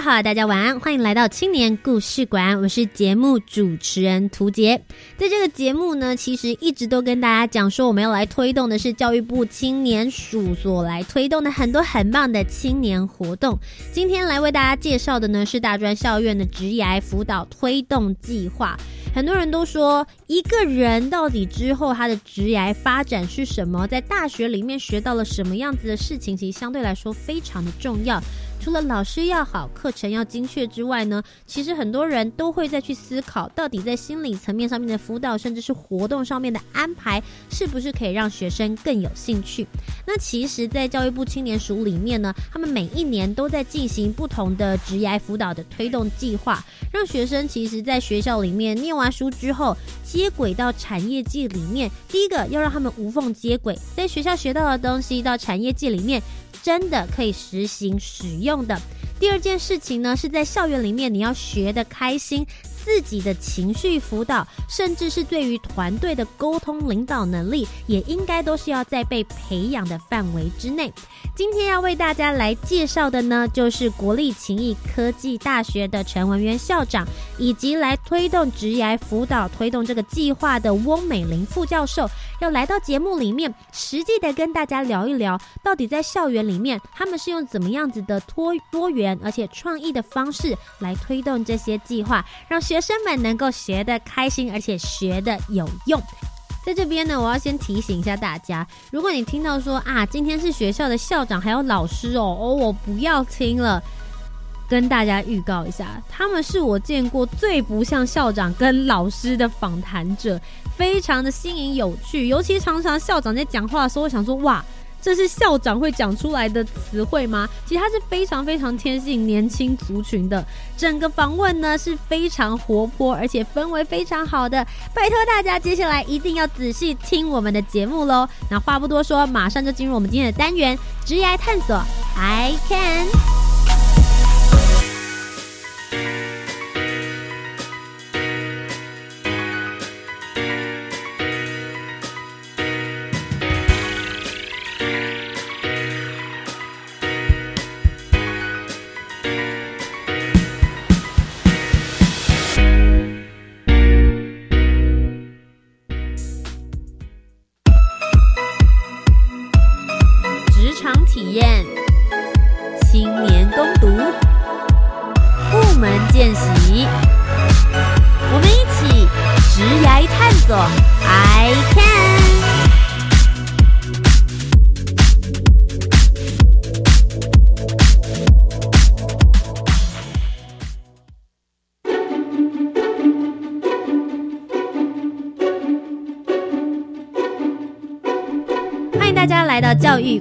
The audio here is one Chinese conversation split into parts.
好，大家晚安，欢迎来到青年故事馆，我是节目主持人涂杰。在这个节目呢，其实一直都跟大家讲说，我们要来推动的是教育部青年署所来推动的很多很棒的青年活动。今天来为大家介绍的呢，是大专校院的职涯辅导推动计划。很多人都说，一个人到底之后他的职涯发展是什么，在大学里面学到了什么样子的事情，其实相对来说非常的重要。除了老师要好，课程要精确之外呢，其实很多人都会再去思考，到底在心理层面上面的辅导，甚至是活动上面的安排，是不是可以让学生更有兴趣？那其实，在教育部青年署里面呢，他们每一年都在进行不同的职业辅导的推动计划，让学生其实在学校里面念完书之后，接轨到产业界里面。第一个要让他们无缝接轨，在学校学到的东西到产业界里面。真的可以实行使用用的。第二件事情呢，是在校园里面你要学的开心。自己的情绪辅导，甚至是对于团队的沟通领导能力，也应该都是要在被培养的范围之内。今天要为大家来介绍的呢，就是国立勤益科技大学的陈文渊校长，以及来推动职涯辅导、推动这个计划的翁美玲副教授，要来到节目里面，实际的跟大家聊一聊，到底在校园里面，他们是用怎么样子的多多元而且创意的方式来推动这些计划，让。学生们能够学得开心，而且学得有用。在这边呢，我要先提醒一下大家，如果你听到说啊，今天是学校的校长还有老师哦，哦，我不要听了。跟大家预告一下，他们是我见过最不像校长跟老师的访谈者，非常的新颖有趣。尤其常常校长在讲话的时候，我想说哇。这是校长会讲出来的词汇吗？其实他是非常非常贴近年轻族群的。整个访问呢是非常活泼，而且氛围非常好的。拜托大家接下来一定要仔细听我们的节目喽。那话不多说，马上就进入我们今天的单元——职业探索。I can。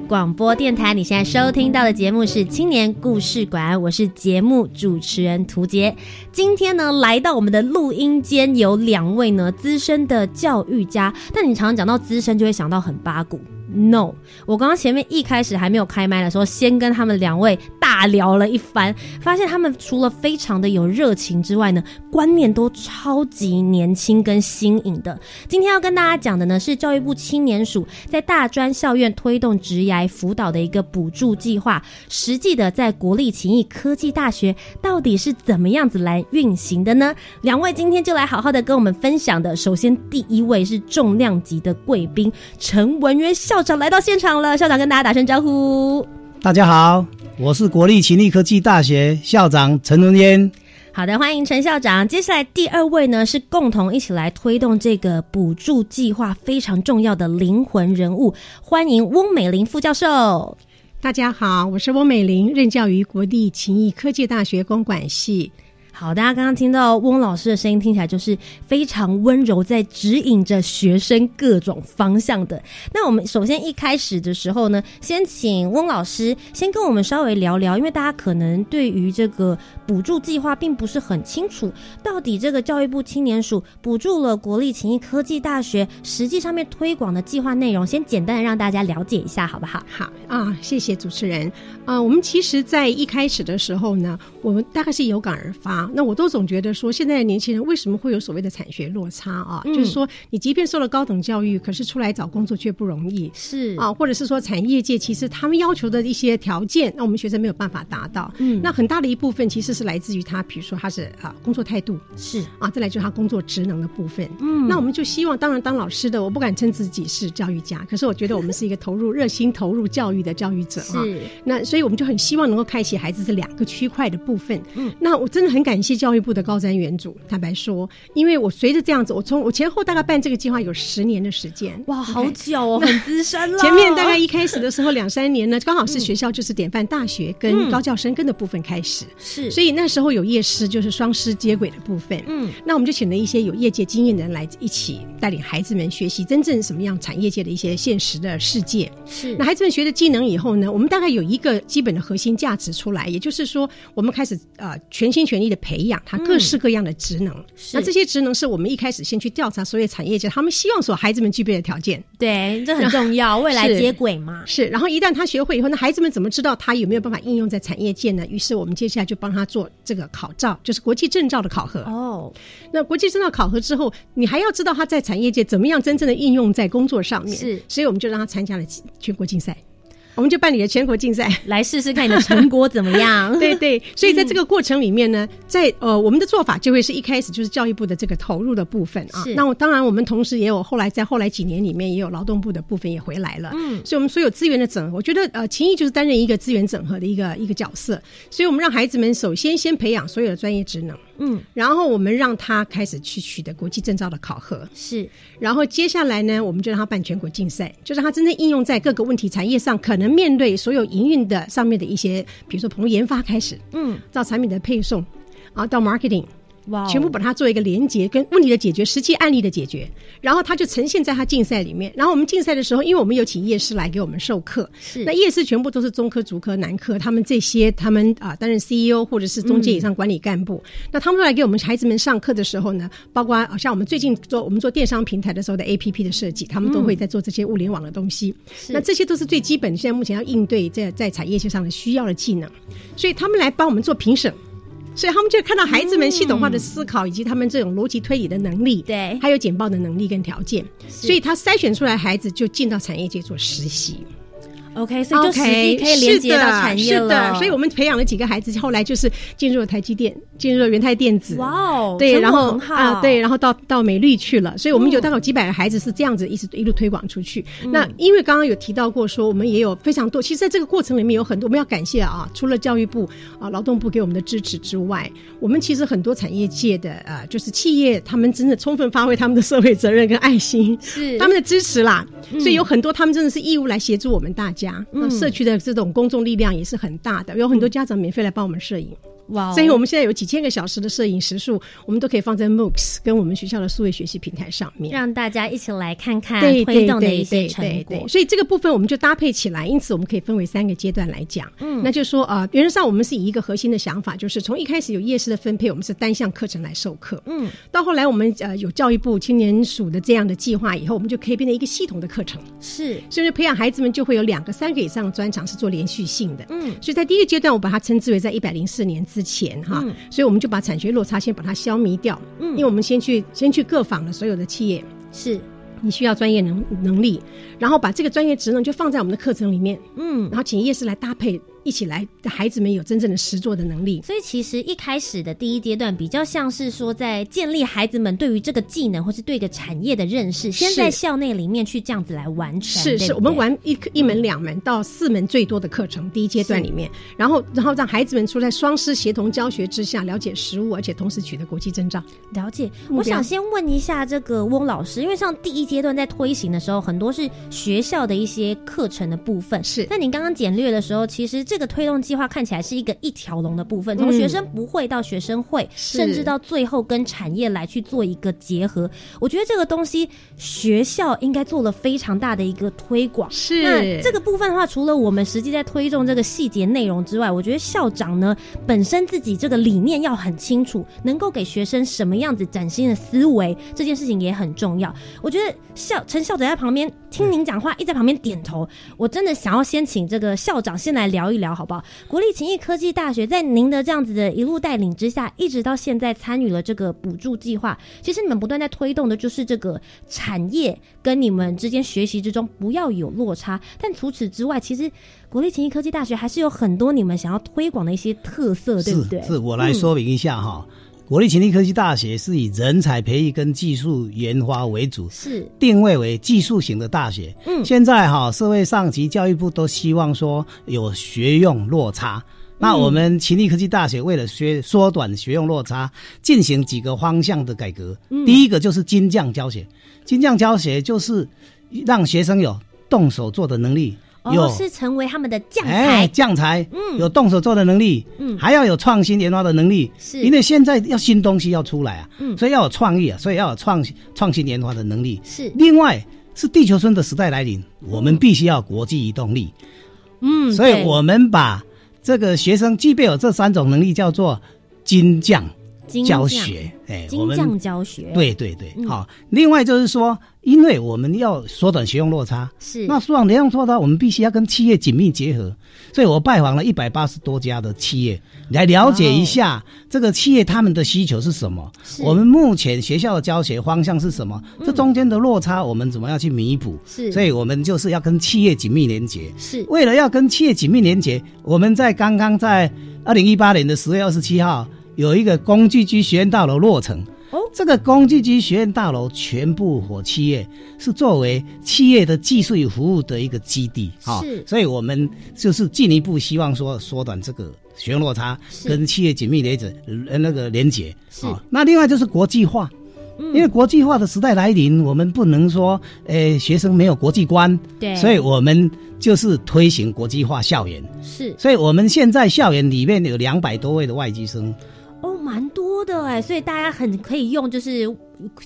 广播电台，你现在收听到的节目是青年故事馆，我是节目主持人涂杰。今天呢，来到我们的录音间有两位呢资深的教育家，但你常常讲到资深，就会想到很八股。No，我刚刚前面一开始还没有开麦的时候，先跟他们两位大聊了一番，发现他们除了非常的有热情之外呢，观念都超级年轻跟新颖的。今天要跟大家讲的呢，是教育部青年署在大专校院推动职涯辅导的一个补助计划，实际的在国立勤益科技大学到底是怎么样子来运行的呢？两位今天就来好好的跟我们分享的。首先第一位是重量级的贵宾陈文渊校。校长来到现场了，校长跟大家打声招呼。大家好，我是国立勤力科技大学校长陈文渊。好的，欢迎陈校长。接下来第二位呢，是共同一起来推动这个补助计划非常重要的灵魂人物，欢迎翁美玲副教授。大家好，我是翁美玲，任教于国立勤益科技大学公管系。好，大家刚刚听到翁老师的声音，听起来就是非常温柔，在指引着学生各种方向的。那我们首先一开始的时候呢，先请翁老师先跟我们稍微聊聊，因为大家可能对于这个补助计划并不是很清楚，到底这个教育部青年署补助了国立勤益科技大学，实际上面推广的计划内容，先简单的让大家了解一下，好不好？好啊，谢谢主持人啊。我们其实，在一开始的时候呢，我们大概是有感而发。那我都总觉得说，现在的年轻人为什么会有所谓的产学落差啊？就是说，你即便受了高等教育，可是出来找工作却不容易，是啊，或者是说，产业界其实他们要求的一些条件，那我们学生没有办法达到。嗯，那很大的一部分其实是来自于他，比如说他是啊工作态度是啊，再来就是他工作职能的部分。嗯，那我们就希望，当然当老师的，我不敢称自己是教育家，可是我觉得我们是一个投入热心投入教育的教育者啊。是，那所以我们就很希望能够开启孩子这两个区块的部分。嗯，那我真的很感谢教育。部的高瞻远瞩，坦白说，因为我随着这样子，我从我前后大概办这个计划有十年的时间，哇，好久哦，很资深了。前面大概一开始的时候两三年呢，刚好是学校就是典范大学跟高教生根的部分开始，是，所以那时候有夜师，就是双师接轨的部分，嗯，那我们就请了一些有业界经验的人来一起带领孩子们学习真正什么样产业界的一些现实的世界。是，那孩子们学的技能以后呢，我们大概有一个基本的核心价值出来，也就是说，我们开始呃全心全意的培养。他各式各样的职能，那这些职能是我们一开始先去调查所有产业界，他们希望所孩子们具备的条件。对，这很重要，未来接轨嘛。是，然后一旦他学会以后，那孩子们怎么知道他有没有办法应用在产业界呢？于是我们接下来就帮他做这个考照，就是国际证照的考核。哦，那国际证照考核之后，你还要知道他在产业界怎么样真正的应用在工作上面。是，所以我们就让他参加了全国竞赛。我们就办理了全国竞赛，来试试看你的成果怎么样。对对，所以在这个过程里面呢，在呃我们的做法就会是一开始就是教育部的这个投入的部分啊。那我当然我们同时也有后来在后来几年里面也有劳动部的部分也回来了。嗯，所以我们所有资源的整合，我觉得呃秦毅就是担任一个资源整合的一个一个角色。所以我们让孩子们首先先培养所有的专业职能。嗯，然后我们让他开始去取得国际证照的考核，是。然后接下来呢，我们就让他办全国竞赛，就让他真正应用在各个问题产业上，可能面对所有营运的上面的一些，比如说从研发开始，嗯，到产品的配送，啊，到 marketing。全部把它做一个连接，跟问题的解决、实际案例的解决，然后它就呈现在他竞赛里面。然后我们竞赛的时候，因为我们有请夜师来给我们授课，是那夜师全部都是中科、主科、南科，他们这些他们啊担任 CEO 或者是中介以上管理干部，那他们都来给我们孩子们上课的时候呢，包括像我们最近做我们做电商平台的时候的 APP 的设计，他们都会在做这些物联网的东西。那这些都是最基本，现在目前要应对在在产业线上的需要的技能，所以他们来帮我们做评审。所以他们就看到孩子们系统化的思考，以及他们这种逻辑推理的能力，对，还有简报的能力跟条件，所以他筛选出来孩子就进到产业界做实习。OK，所以就实际可以连接到产业了。是的，所以我们培养了几个孩子，后来就是进入了台积电，进入了元泰电子。哇哦，对，然后啊，对，然后到到美绿去了。所以我们有大概有几百个孩子是这样子一直一路推广出去。那因为刚刚有提到过，说我们也有非常多，其实在这个过程里面有很多我们要感谢啊，除了教育部啊、劳动部给我们的支持之外，我们其实很多产业界的呃，就是企业，他们真的充分发挥他们的社会责任跟爱心，是他们的支持啦。所以有很多他们真的是义务来协助我们大家，那社区的。这种公众力量也是很大的，有很多家长免费来帮我们摄影。哇！所以我们现在有几千个小时的摄影时数，我们都可以放在 MOOCs 跟我们学校的数位学习平台上面，让大家一起来看看推动的一些成果。所以这个部分我们就搭配起来，因此我们可以分为三个阶段来讲。嗯，那就说啊，原则上我们是以一个核心的想法，就是从一开始有夜市的分配，我们是单项课程来授课。嗯，到后来我们呃有教育部青年署的这样的计划以后，我们就可以变成一个系统的课程。是，所以培养孩子们就会有两个、三个以上的专长是做连续性的。嗯，所以在第一个阶段，我把它称之为在一百零四年之前哈。所以我们就把产学落差先把它消弭掉，嗯，因为我们先去先去各访了所有的企业，是。你需要专业能能力，然后把这个专业职能就放在我们的课程里面，嗯，然后请业师来搭配一起来，孩子们有真正的实作的能力。所以其实一开始的第一阶段比较像是说，在建立孩子们对于这个技能或是对一个产业的认识，先在校内里面去这样子来完成。是是，我们玩一一门两门到四门最多的课程，第一阶段里面，然后然后让孩子们出在双师协同教学之下，了解实物，而且同时取得国际证照。了解。我想先问一下这个翁老师，因为像第一阶段在推行的时候，很多是学校的一些课程的部分。是那您刚刚简略的时候，其实这个推动计划看起来是一个一条龙的部分，从嗯学生不会到学生会，是甚至到最后跟产业来去做一个结合。我觉得这个东西学校应该做了非常大的一个推广。是那这个部分的话，除了我们实际在推动这个细节内容之外，我觉得校长呢本身自己这个理念要很清楚，能够给学生什么样子崭新的思维，这件事情也很重要。我觉得校陈校长在旁边听您讲话，一直在旁边点头。我真的想要先请这个校长先来聊一聊，好不好？国立勤益科技大学在您的这样子的一路带领之下，一直到现在参与了这个补助计划。其实你们不断在推动的就是这个产业跟你们之间学习之中不要有落差。但除此之外，其实国立勤益科技大学还是有很多你们想要推广的一些特色，对不对？是是，我来说明一下哈。国立勤力科技大学是以人才培育跟技术研发为主，是定位为技术型的大学。嗯现在哈，社会上及教育部都希望说有学用落差。那我们勤力科技大学为了学缩短学用落差，进行几个方向的改革。第一个就是精匠教学，精匠教学就是让学生有动手做的能力，有哦，是成为他们的将哎，才，将才，嗯。有动手做的能力，嗯。还要有创新研发的能力，是。因为现在要新东西要出来啊，嗯。所以要有创意啊，所以要有创创新研发的能力。是。另外是地球村的时代来临，我们必须要有国际移动力，嗯，所以我们把这个学生具备有这三种能力叫做金匠金匠教学，哎，我们教学，对对对，嗯好。另外就是说，因为我们要缩短学用落差，是那缩短学用落差，我们必须要跟企业紧密结合。所以我拜访了一百八十多家的企业，来了解一下这个企业他们的需求是什么。是我们目前学校的教学方向是什么？这中间的落差，我们怎么样去弥补？是所以我们就是要跟企业紧密连接。是为了要跟企业紧密连接，我们在刚刚在二零一八年的十月二十七号有一个工具机学院大楼落成。哦。这个工具机学院大楼全部火企业是作为企业的技术与服务的一个基地。啊、是。所以我们就是进一步希望说缩短这个学用落差，跟企业紧密连接呃那个连接是。啊那另外就是国际化。嗯。因为国际化的时代来临，我们不能说，呃，学生没有国际观，对，所以我们就是推行国际化校园。是。所以我们现在校园里面有两百多位的外籍生，哦，蛮多的哎，所以大家很可以用就是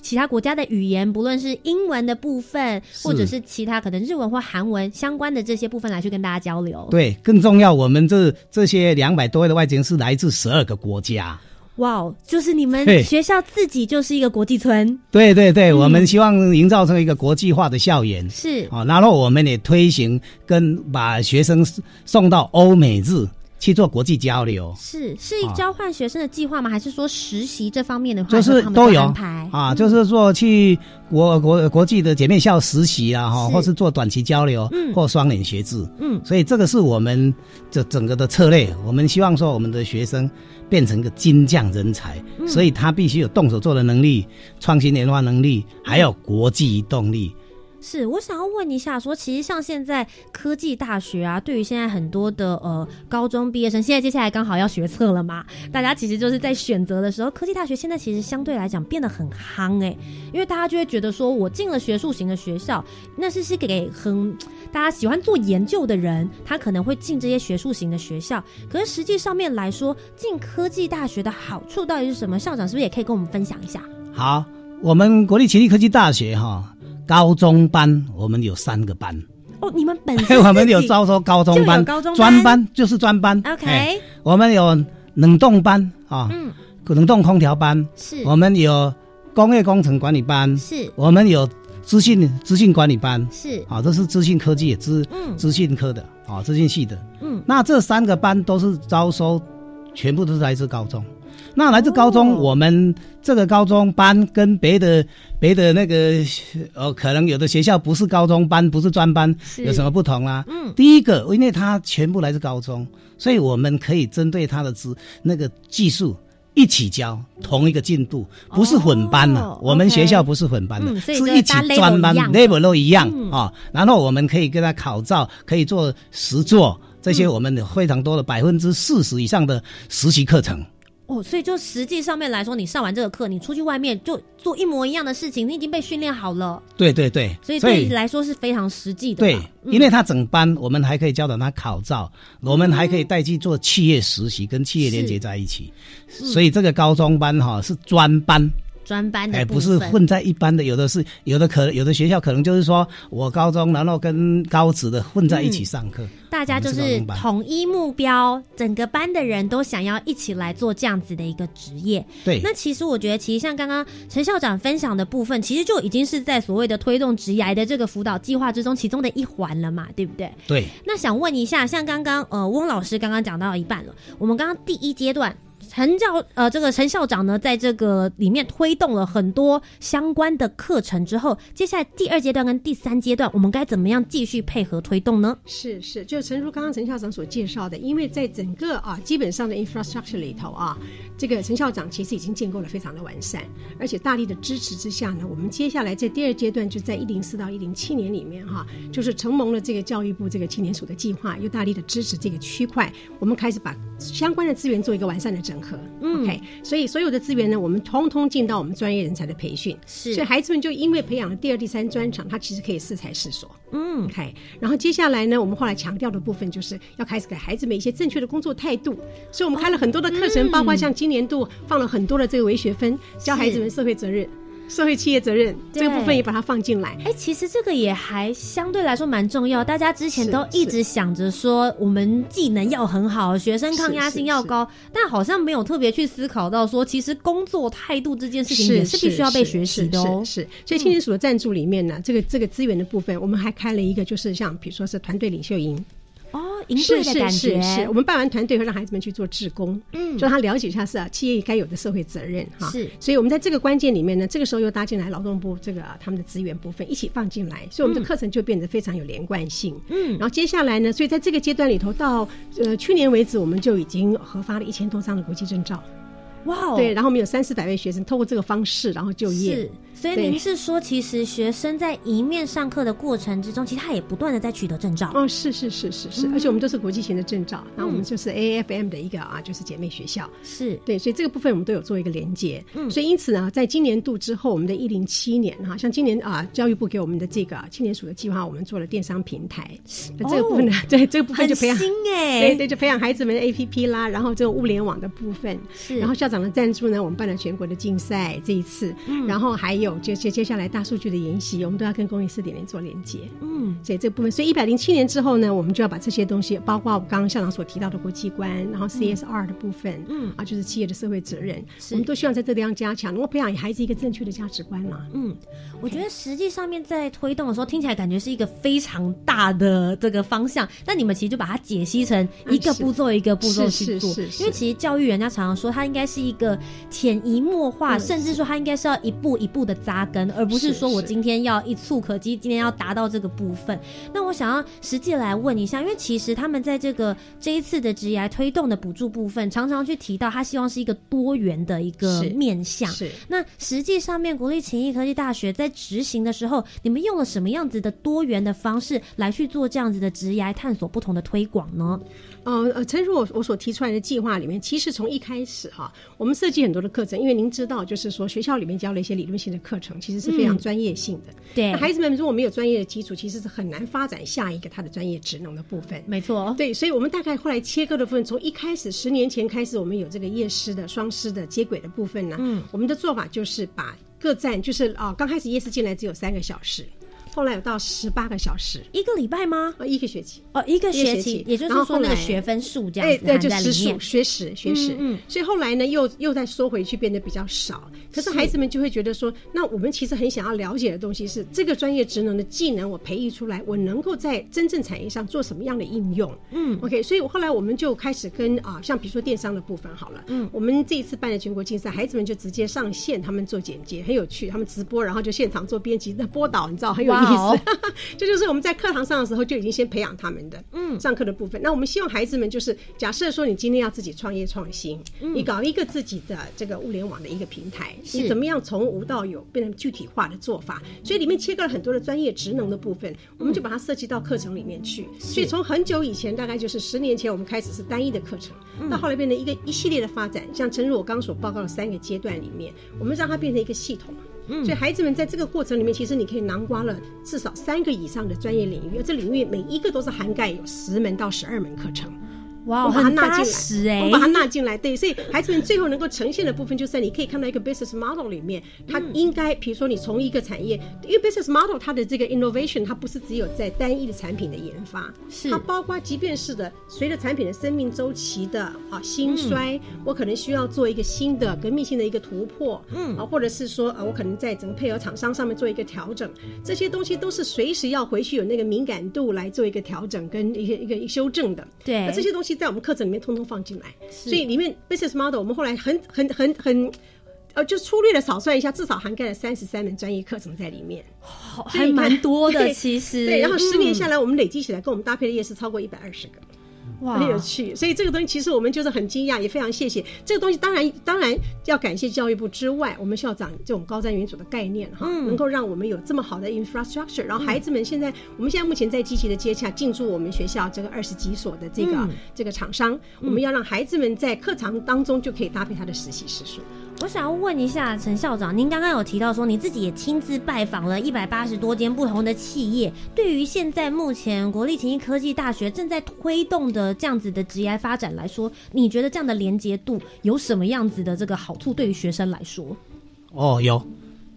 其他国家的语言，不论是英文的部分，或者是其他可能日文或韩文相关的这些部分来去跟大家交流。，对，更重要，我们这这些两百多位的外籍生是来自十二个国家。哇哦，就是你们学校自己就是一个国际村，对对对，嗯。我们希望营造成一个国际化的校园。是。啊，然后我们也推行跟把学生送到欧美日去做国际交流，是是啊。交换学生的计划吗？还是说实习这方面的话，就是都有。安排？啊，就是说去国国国际的姐妹校实习啊，哈，是。或是做短期交流，嗯。或双联学制。嗯。所以这个是我们这整个的策略，我们希望说我们的学生变成一个金匠人才，嗯。所以他必须有动手做的能力、创新研发能力，还有国际移动力。是，我想要问一下说其实像现在科技大学啊，对于现在很多的呃高中毕业生，现在接下来刚好要学测了嘛，大家其实就是在选择的时候，科技大学现在其实相对来讲变得很夯诶、因为大家就会觉得说我进了学术型的学校，那是是给很大家喜欢做研究的人，他可能会进这些学术型的学校，可是实际上面来说，进科技大学的好处到底是什么？校长是不是也可以跟我们分享一下？好，我们国立勤力科技大学哈高中班我们有三个班，哦，你们本身 我们有招收高中班、高中班？专班就是专班。OK，、哎我们有冷冻班啊，嗯，冷冻空调班，是。我们有工业工程管理班，是。我们有资讯资讯管理班，是，啊，这是资讯科技资嗯。资讯科的啊，资讯系的。嗯，那这三个班都是招收，全部都是来自高中。那来自高中，我们这个高中班跟别的别的那个呃，可能有的学校不是高中班，不是专班，有什么不同啊？嗯，第一个，因为他全部来自高中，所以我们可以针对他的资那个技术。一起教同一个进度，不是混班的。我们学校不是混班的，是一起专班，level 都一样啊。然后我们可以跟他考照，可以做实做，这些我们非常多的百分之四十以上的实习课程。哦，所以就实际上面来说，你上完这个课，你出去外面就做一模一样的事情，你已经被训练好了。对对对，所以对你来说是非常实际的。对，因为他整班，我们还可以教导他考照，我们还可以带去做企业实习，跟企业连接在一起。所以这个高中班哈是专班。专班的，哎，不是混在一般的，有的是，有的可有的学校可能就是说我高中，然后跟高职的混在一起上课，大家就是统一目标，整个班的人都想要一起来做这样子的一个职业。对，那其实我觉得，其实像刚刚陈校长分享的部分，其实就已经是在所谓的推动职涯的这个辅导计划之中其中的一环了嘛，对不对？对。那想问一下，像刚刚呃翁老师刚刚讲到一半了，我们刚刚第一阶段。陈教呃，这个陈校长呢，在这个里面推动了很多相关的课程之后，接下来第二阶段跟第三阶段，我们该怎么样继续配合推动呢？是是，就陈如刚刚陈校长所介绍的，因为在整个啊基本上的 infrastructure 里头啊，这个陈校长其实已经建构了非常的完善，而且大力的支持之下呢，我们接下来在第二阶段就在一零四到一零七年里面哈，就是承蒙了这个教育部这个青年署的计划，又大力的支持这个区块，我们开始把相关的资源做一个完善的整。整合，OK，所以所有的资源呢，我们通通进到我们专业人才的培训，是，所以孩子们就因为培养了第二、第三专长，他其实可以适才适所，嗯，OK，然后接下来呢，我们后来强调的部分就是要开始给孩子们一些正确的工作态度，所以我们开了很多的课程，包括像今年度放了很多的这个微学分，教孩子们社会责任。社会企业责任这个部分也把它放进来。哎，其实这个也还相对来说蛮重要。大家之前都一直想着说，我们技能要很好，学生抗压性要高，但好像没有特别去思考到说，其实工作态度这件事情也是必须要被学习的哦。是，所以青年署的赞助里面呢，这个这个资源的部分，我们还开了一个，就是像比如说是团队领袖营。是是是是，我们办完团队会让孩子们去做志工，嗯，让他了解一下是啊，企业该有的社会责任哈。是，所以我们在这个关键里面呢，这个时候又搭进来劳动部这个他们的资源部分一起放进来，所以我们的课程就变得非常有连贯性。嗯，然后接下来呢，所以在这个阶段里头，到呃去年为止，我们就已经核发了一千多张的国际证照。哇，对，然后我们有三四百位学生透过这个方式，然后就业。是，所以您是说，其实学生在一面上课的过程之中，其实他也不断的在取得证照。哦，是是是是是，而且我们都是国际型的证照，然后我们就是 A F M 的一个啊，就是姐妹学校。是对，所以这个部分我们都有做一个连接。嗯，所以因此呢，在今年度之后，我们的一零七年哈，像今年啊，教育部给我们的这个青年署的计划，我们做了电商平台。那这个部分呢，对这个部分就培养，哎，对对，就培养孩子们的 A P P 啦，然后这个物联网的部分。是，然后校长。的赞助呢，我们办了全国的竞赛，这一次，嗯然后还有接接接下来大数据的研习，我们都要跟工业四点零做连接。嗯，所以这部分，所以一百零七年之后呢，我们就要把这些东西，包括我刚刚校长所提到的国际观，然后 CSR 的部分，嗯，啊，就是企业的社会责任，我们都希望在这地方加强，能够培养孩子一个正确的价值观嘛。嗯，我觉得实际上面在推动的时候，听起来感觉是一个非常大的这个方向，但你们其实就把它解析成一个步骤一个步骤去做，因为其实教育人家常常说，它应该是。一个潜移默化，甚至说他应该是要一步一步的扎根，而不是说我今天要一触可及，今天要达到这个部分。那我想要实际来问一下，因为其实他们在这个这一次的职业推动的补助部分，常常去提到他希望是一个多元的一个面向。是那实际上面，国立勤益科技大学在执行的时候，你们用了什么样子的多元的方式来去做这样子的职业探索不同的推广呢？呃呃，陈如我我所提出来的计划里面，其实从一开始哈，我们设计很多的课程，因为您知道，就是说学校里面教了一些理论性的课程，其实是非常专业性的。对，那孩子们如果没有专业的基础，其实是很难发展下一个他的专业职能的部分。没错，对，所以我们大概后来切割的部分，从一开始十年前开始，我们有这个夜师的双师的接轨的部分呢。嗯，我们的做法就是把各站，就是啊，刚开始夜师进来只有三个小时。后来有到十八个小时，一个礼拜吗？呃，一个学期。哦，一个学期，也就是说那个学分数这哎，样子对，就含在里面时数、。学时、学时，嗯嗯所以后来呢，又又再缩回去，变得比较少。可是孩子们就会觉得说，那我们其实很想要了解的东西是这个专业职能的技能，我培育出来，我能够在真正产业上做什么样的应用？嗯，OK，所以后来我们就开始跟啊，像比如说电商的部分好了，嗯，我们这一次办的全国竞赛，孩子们就直接上线，他们做简介，很有趣，他们直播，然后就现场做编辑，那播导你知道很有意哇哦思。这就是我们在课堂上的时候就已经先培养他们的，嗯，上课的部分。那我们希望孩子们就是，假设说你今天要自己创业创新，你搞一个自己的这个物联网的一个平台，你怎么样从无到有变成具体化的做法？所以里面切割了很多的专业职能的部分，我们就把它设计到课程里面去。所以从很久以前，大概就是十年前，我们开始是单一的课程，到后来变成一个一系列的发展。像正如我刚所报告的三个阶段里面，我们让它变成一个系统。所以孩子们在这个过程里面，其实你可以囊括了至少三个以上的专业领域，而这领域每一个都是涵盖有十门到十二门课程。哇，我把它纳进来，我，把它纳进来，对，所以孩子们最后能够呈现的部分，就是在你可以看到一个 business model 里面，它嗯。应该，比如说你从一个产业，因为 business model 它的这个 innovation，它不是只有在单一的产品的研发，是。它包括即便是的，随着产品的生命周期的啊兴衰，我可能需要做一个新的革命性的一个突破，嗯。啊，或者是说啊，我可能在整个配合厂商上面做一个调整，这些东西都是随时要回去有那个敏感度来做一个调整跟一个一个修正的，对。那这些东西在我们课程里面通通放进来，所以里面 business model 我们后来很很很很。呃，就粗略的少算一下，至少涵盖了三十三门专业课程在里面，还蛮多的其实。对，然后十年嗯下来，我们累积起来跟我们搭配的业是超过一百二十个。哇很有趣。所以这个东西其实我们就是很惊讶，也非常谢谢这个东西。当然，当然要感谢教育部之外，我们校长这种高瞻远瞩的概念哈，嗯能够让我们有这么好的 infrastructure。然后孩子们现在，我们现在目前在积极的接洽进驻我们学校这个二十几所的这个、嗯这个厂商，我们要让孩子们在课堂当中就可以搭配他的实习时数。我想要问一下陈校长，您刚刚有提到说你自己也亲自拜访了一百八十多间不同的企业，对于现在目前国立勤益科技大学正在推动的这样子的职业发展来说，你觉得这样的连接度有什么样子的这个好处对于学生来说？哦，有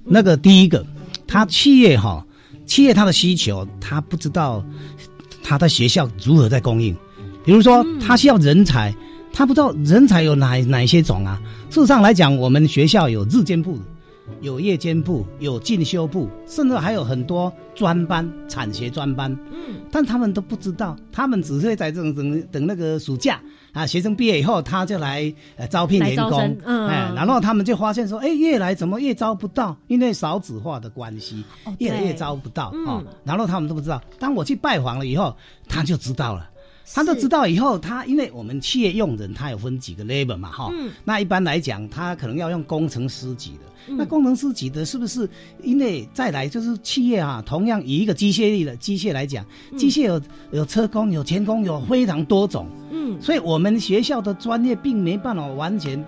那个第一个，他企业哈，企业他的需求，他不知道他的学校如何在供应。比如说，他需要人才，他不知道人才有哪哪些种啊。事实上来讲，我们学校有日间部、有夜间部、有进修部，甚至还有很多专班、产学专班。嗯，但他们都不知道，他们只会在这种等等那个暑假啊，学生毕业以后，他就来呃招聘来员工，嗯哎，然后他们就发现说，哎，越来怎么越招不到，因为少子化的关系，哦越来越招不到嗯哦。然后他们都不知道，当我去拜访了以后，他就知道了。他都知道以后，他因为我们企业用人，他有分几个 level 嘛，哈、嗯那一般来讲，他可能要用工程师级的。嗯那工程师级的，是不是因为再来就是企业啊？同样以一个机械力的机械来讲，机械有有车工、有钳工，有非常多种，嗯，所以我们学校的专业并没办法完全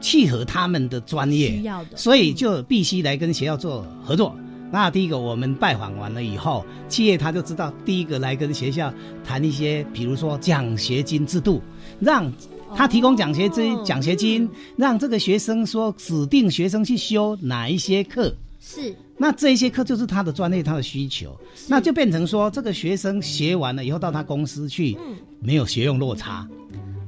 契合他们的专业需，要的，所以就必须来跟学校做合作。那第一个，我们拜访完了以后，企业他就知道，第一个来跟学校谈一些，比如说奖学金制度，让他提供奖学金，哦。奖学金让这个学生说指定学生去修哪一些课，是。那这一些课就是他的专业，他的需求，那就变成说这个学生学完了以后到他公司去，嗯。没有学用落差。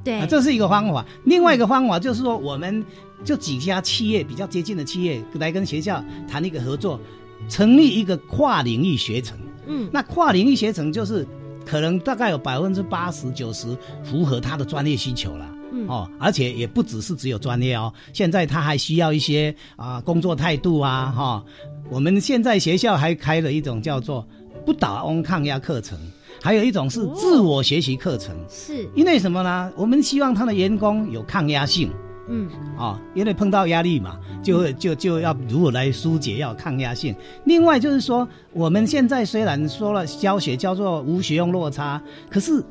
对。啊，，这是一个方法。另外一个方法就是说，我们就几家企业比较接近的企业来跟学校谈一个合作，成立一个跨领域学程。嗯，那跨领域学程就是可能大概有百分之八十九十符合他的专业需求了。嗯哦，而且也不只是只有专业哦，现在他还需要一些啊、工作态度啊哈、我们现在学校还开了一种叫做不倒翁抗压课程，还有一种是自我学习课程。是，因为什么呢？我们希望他的员工有抗压性嗯，啊、因为碰到压力嘛，就会就就要如何来疏解，要抗压性。另外就是说，我们现在虽然说了教学叫做无学用落差，可是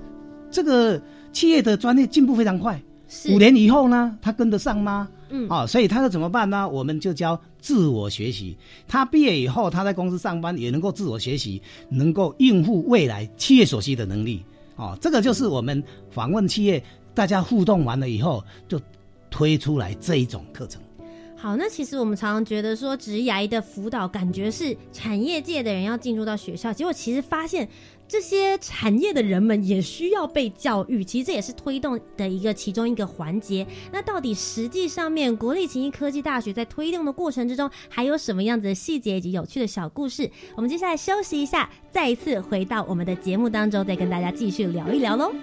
这个企业的专业进步非常快，五年以后呢，他跟得上吗？嗯啊、所以他要怎么办呢？我们就教自我学习。他毕业以后，他在公司上班也能够自我学习，能够应付未来企业所需的能力。哦，这个就是我们访问企业，大家互动完了以后，就推出来这一种课程。好，那其实我们常常觉得说，职涯的辅导感觉是产业界的人要进入到学校，结果其实发现。这些产业的人们也需要被教育，其实这也是推动的一个其中一个环节。那到底实际上面国立勤益科技大学在推动的过程之中，还有什么样子的细节以及有趣的小故事？我们接下来休息一下，再一次回到我们的节目当中，再跟大家继续聊一聊喽。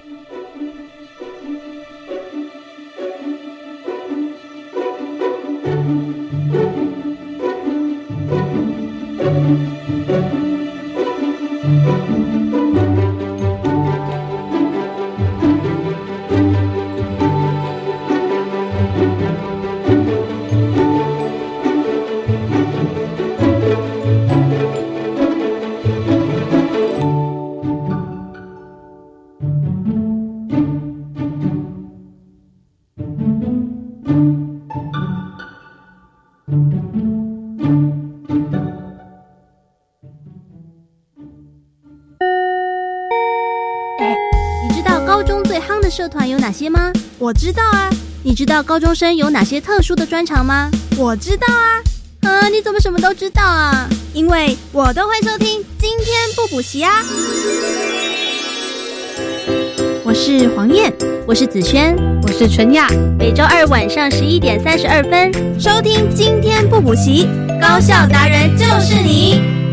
社团有哪些吗？我知道啊。你知道高中生有哪些特殊的专长吗？我知道啊。啊，你怎么什么都知道啊？因为我都会收听《今天不补习》啊。我是黄燕，我是子轩，我是纯雅。每周二晚上十一点三十二分，收听《今天不补习》，高校达人就是你。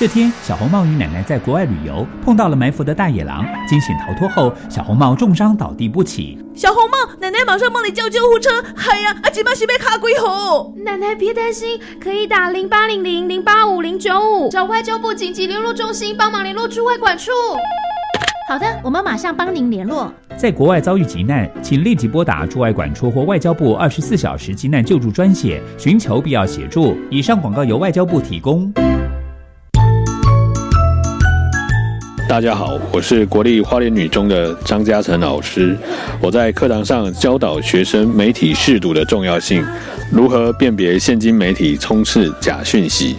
这天，小红帽与奶奶在国外旅游，碰到了埋伏的大野狼，惊险逃脱后，小红帽重伤倒地不起。小红帽，奶奶马上帮你叫救护车！哎呀，阿吉巴西被卡鬼吼！奶奶别担心，可以打零八零零零八五零九五，找外交部紧急联络中心帮忙联络驻外管处。好的，我们马上帮您联络。在国外遭遇急难，请立即拨打驻外管处或外交部二十四小时急难救助专线，寻求必要协助。以上广告由外交部提供。大家好，我是国立花莲女中的张嘉诚老师。我在课堂上教导学生媒体试读的重要性，如何辨别现今媒体充斥假讯息。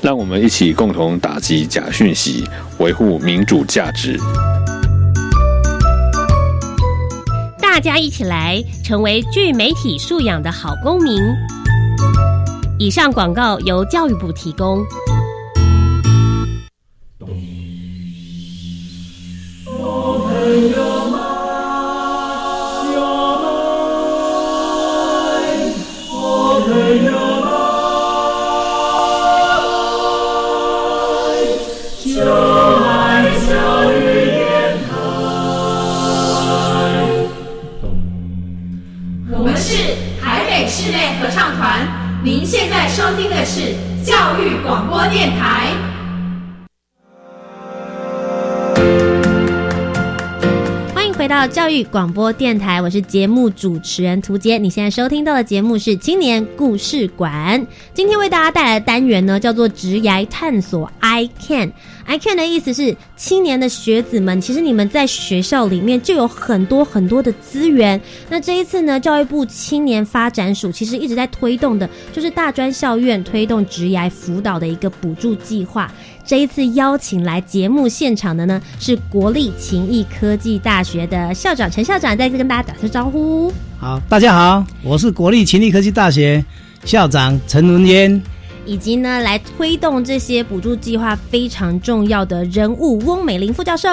让我们一起共同打击假讯息，维护民主价值。大家一起来，成为具媒体素养的好公民。以上广告由教育部提供。可以有，我们是台北室内合唱团，您现在收听的是教育广播电台，回到教育广播电台我是节目主持人涂杰。你现在收听到的节目是青年故事馆。今天为大家带来的单元呢，叫做职涯探索。I can。I can 的意思是，青年的学子们，其实你们在学校里面就有很多很多的资源。那这一次呢，教育部青年发展署其实一直在推动的，就是大专校院推动职涯辅导的一个补助计划。这一次邀请来节目现场的呢，是国立勤益科技大学的校长陈校长，再次跟大家打声招呼。好，大家好，我是国立勤益科技大学校长陈文渊。以及呢，来推动这些补助计划非常重要的人物翁美玲副教授。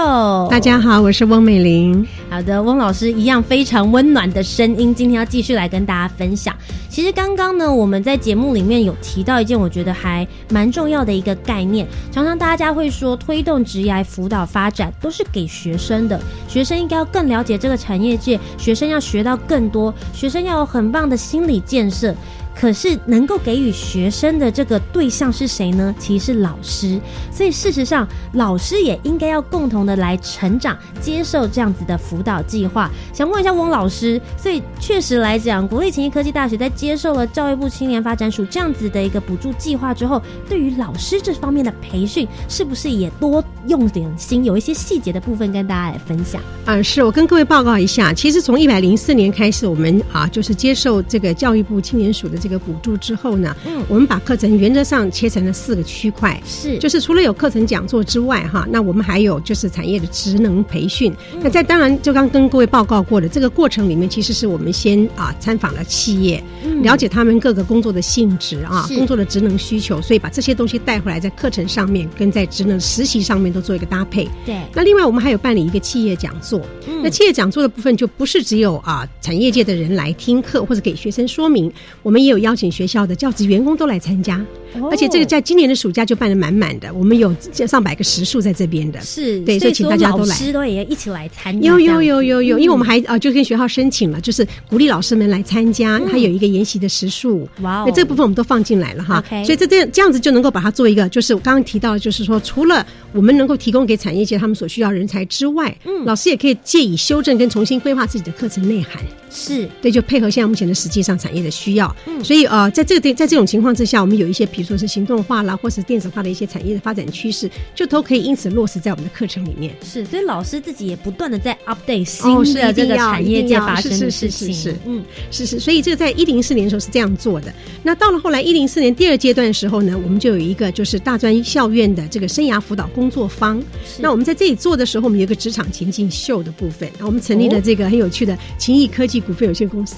大家好，我是翁美玲。好的，翁老师一样非常温暖的声音，今天要继续来跟大家分享。其实刚刚呢，我们在节目里面有提到一件我觉得还蛮重要的一个概念。常常大家会说，推动职业辅导发展都是给学生的，学生应该要更了解这个产业界，学生要学到更多，学生要有很棒的心理建设。可是能够给予学生的这个对象是谁呢？其实是老师。所以事实上，老师也应该要共同的来成长，接受这样子的辅导计划。想问一下翁老师，所以确实来讲，国立勤益科技大学在接受了教育部青年发展署这样子的一个补助计划之后，对于老师这方面的培训，是不是也多用点心？有一些细节的部分跟大家来分享。啊，是我跟各位报告一下，其实从一百零四年开始，我们啊就是接受这个教育部青年署的这。这个补助之后呢，嗯，我们把课程原则上切成了四个区块，是，就是除了有课程讲座之外，哈，那我们还有就是产业的职能培训。那在当然就刚跟各位报告过的这个过程里面，其实是我们先啊参访了企业，了解他们各个工作的性质啊，工作的职能需求，所以把这些东西带回来，在课程上面跟在职能实习上面都做一个搭配。对，那另外我们还有办理一个企业讲座，那企业讲座的部分就不是只有啊产业界的人来听课或者给学生说明，我们有邀请学校的教职员工都来参加。而且这个在今年的暑假就办的满满的，我们有上百个时数在这边的，是对，所以请大家都来，老师都也一起来参加。有有有有有，因为我们还啊就跟学校申请了，就是鼓励老师们来参加，还有一个研习的时数。哇哦，这部分我们都放进来了哈。所以这这这样子就能够把它做一个，就是我刚刚提到，就是说除了我们能够提供给产业界他们所需要人才之外，嗯，老师也可以借以修正跟重新规划自己的课程内涵。是对，就配合现在目前的实际上产业的需要。嗯，所以呃，在这个在这种情况之下，我们有一些比如说是行动化啦，或是电子化的一些产业的发展趋势，就都可以因此落实在我们的课程里面。是，所以老师自己也不断的在 update 新的这个产业界发生的事情。是，嗯，是是。所以这个在一零四年的时候是这样做的。那到了后来一零四年第二阶段的时候呢，我们就有一个就是大专校院的这个生涯辅导工作坊。那我们在这里做的时候，我们有一个职场前进秀的部分。我们成立了这个很有趣的勤益科技股份有限公司。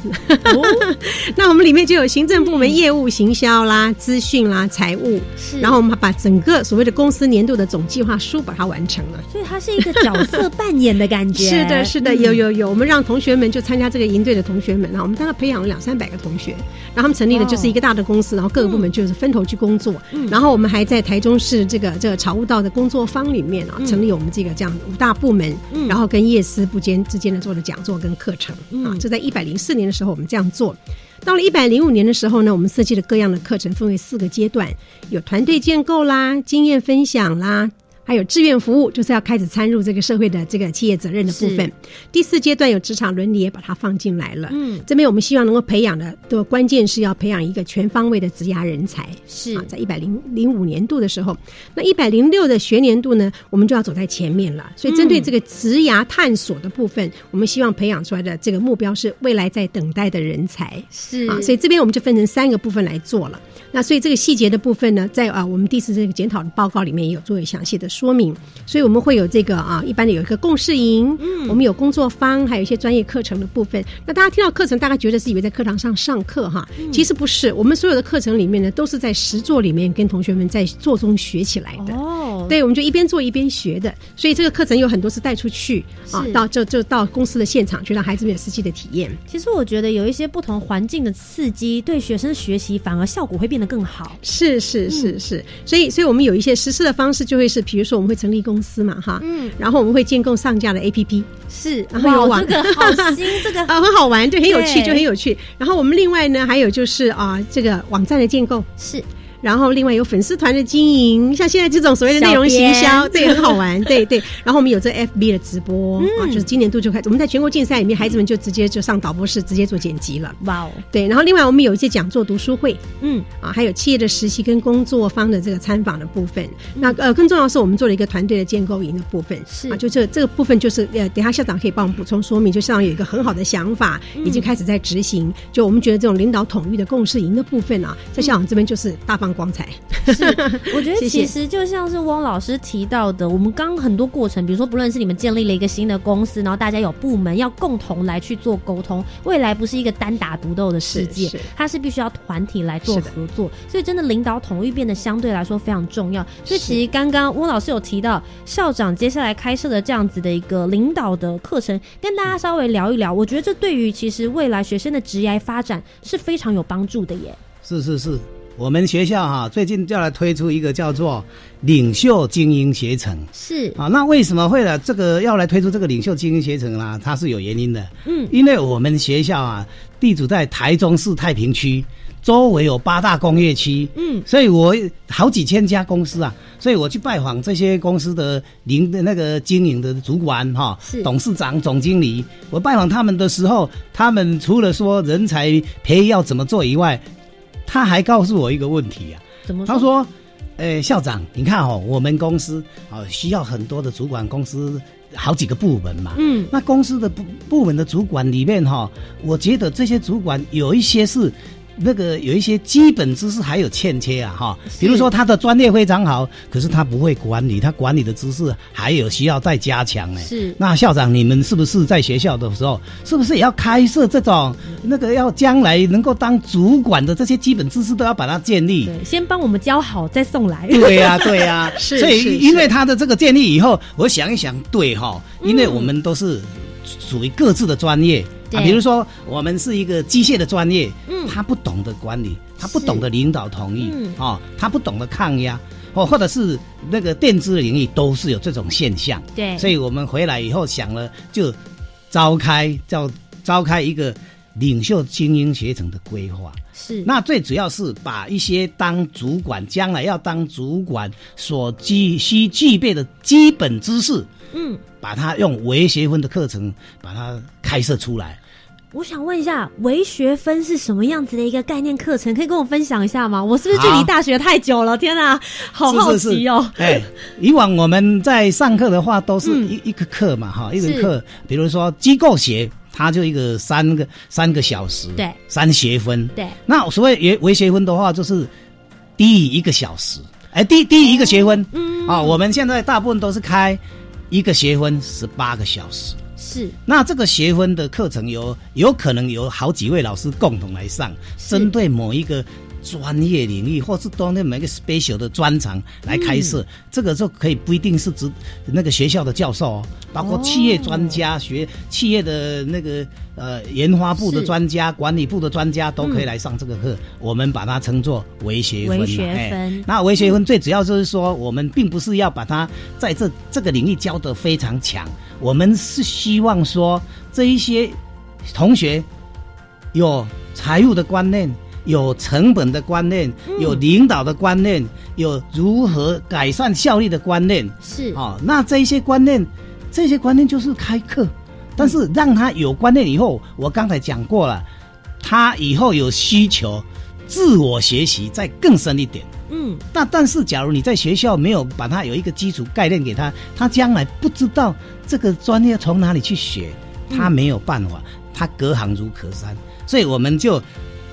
那我们里面就有行政部门、业务、行销啦、资讯啦、财务，然后我们把整个所谓的公司年度的总计划书把它完成了。所以它是一个角色扮演的感觉。是的，是的，有有有。我们让同学们就参加这个营队的同学们啊，我们大概培养了两三百个同学，然后他们成立的就是一个大的公司，然后各个部门就是分头去工作。然后我们还在台中市这个这个草务道的工作坊里面啊，成立我们这个这样五大部门，然后跟夜思部间之间的做的讲座跟课程啊，这在一百零四年。的时候，我们这样做。到了一百零五年的时候呢，我们设计了各样的课程，分为四个阶段，有团队建构啦、经验分享啦。还有志愿服务，就是要开始参入这个社会的这个企业责任的部分。第四阶段有职场伦理，也把它放进来了。嗯，这边我们希望能够培养的的关键是要培养一个全方位的职涯人才。是啊，在一百零零五年度的时候，那一百零六的学年度呢，我们就要走在前面了。所以针对这个职涯探索的部分，我们希望培养出来的这个目标是未来在等待的人才。是啊，所以这边我们就分成三个部分来做了。那所以这个细节的部分呢，在啊我们第四这个检讨的报告里面也有作为详细的说明。所以我们会有这个啊，一般的有一个共事营，嗯，我们有工作坊，还有一些专业课程的部分。那大家听到课程，大概觉得是以为在课堂上上课哈，其实不是。我们所有的课程里面呢，都是在实作里面跟同学们在做中学起来的。哦，对，我们就一边做一边学的。所以这个课程有很多是带出去啊，到就就到公司的现场去让孩子们有实际的体验。其实我觉得有一些不同环境的刺激，对学生学习反而效果会变得更好。是是是是，所以所以我们有一些实施的方式，就会是比如说我们会成立公司嘛哈，嗯，然后我们会建构上架的 APP，是，然后有网，这个好新，这个啊很好玩，对，很有趣，就很有趣。然后我们另外呢，还有就是啊，这个网站的建构是。然后另外有粉丝团的经营，像现在这种所谓的内容行销，对，很好玩，对对。然后我们有这 FB 的直播啊，就是今年度就开始，我们在全国竞赛里面，孩子们就直接就上导播室，直接做剪辑了。哇哦，对。然后另外我们有一些讲座、读书会，嗯啊，还有企业的实习跟工作方的这个参访的部分。那呃，更重要是我们做了一个团队的建构营的部分，是啊，就这这个部分就是呃，等下校长可以帮我们补充说明，就校长有一个很好的想法，已经开始在执行。就我们觉得这种领导统一的共识营的部分啊，在校长这边就是大放光彩。是，我觉得其实就像是汪老师提到的，我们刚很多过程，比如说不论是你们建立了一个新的公司，然后大家有部门要共同来去做沟通，未来不是一个单打独斗的世界，它是必须要团体来做合作，所以真的领导统一变得相对来说非常重要。所以其实刚刚汪老师有提到校长接下来开设的这样子的一个领导的课程，跟大家稍微聊一聊，我觉得这对于其实未来学生的职业发展是非常有帮助的耶。是是是。我们学校哈最近要来推出一个叫做领袖精英学程，是。啊，那为什么会了这个要来推出这个领袖精英学程呢？它是有原因的，嗯，因为我们学校啊地主在台中市太平区，周围有八大工业区，嗯，所以我好几千家公司啊，所以我去拜访这些公司的领的那个经营的主管哈，董事长、总经理，我拜访他们的时候，他们除了说人才培育要怎么做以外，他还告诉我一个问题啊，怎么？他说：“诶，校长，你看哦，我们公司啊需要很多的主管，公司好几个部门嘛。嗯，那公司的部部门的主管里面哈，我觉得这些主管有一些是那个有一些基本知识还有欠缺啊，哈，比如说他的专业非常好，可是他不会管理，他管理的知识还有需要再加强呢。是，那校长，你们是不是在学校的时候，是不是也要开设这种那个要将来能够当主管的这些基本知识都要把它建立？对，先帮我们教好再送来。对呀，对呀，是。所以因为他的这个建立以后，我想一想，对哈，因为我们都是属于各自的专业。啊，比如说我们是一个机械的专业，嗯，他不懂得管理，他不懂得领导同意，嗯，哦，他不懂得抗压，哦，或者是那个电子领域都是有这种现象，对，所以我们回来以后想了，就召开叫召开一个领袖精英学程的规划，是，那最主要是把一些当主管将来要当主管所具需具备的基本知识，嗯，把它用微学分的课程把它开设出来。我想问一下，微学分是什么样子的一个概念课程？可以跟我分享一下吗？我是不是距离大学太久了？天哪，好好奇哦！哎，以往我们在上课的话，都是一一个课嘛，哈，一个课，比如说机构学，它就一个三个三个小时，对，三学分，对。那所谓微微学分的话，就是低于一个小时，哎，低低于一个学分，嗯啊，我们现在大部分都是开一个学分十八个小时。是，那这个学分的课程有有可能有好几位老师共同来上，针对某一个专业领域，或是当那每个 special 的专长来开设，这个就可以不一定是指那个学校的教授哦，包括企业专家、学企业的那个呃研发部的专家、管理部的专家都可以来上这个课。我们把它称作微学分。微学分。那微学分最主要就是说，我们并不是要把它在这这个领域教得非常强。我们是希望说，这一些同学有财务的观念，有成本的观念，有领导的观念，有如何改善效率的观念。是。哦，那这一些观念，这些观念就是开课，但是让他有观念以后，我刚才讲过了，他以后有需求，自我学习再更深一点。嗯，那但是假如你在学校没有把他有一个基础概念给他，他将来不知道这个专业从哪里去学，他没有办法，他隔行如隔山，所以我们就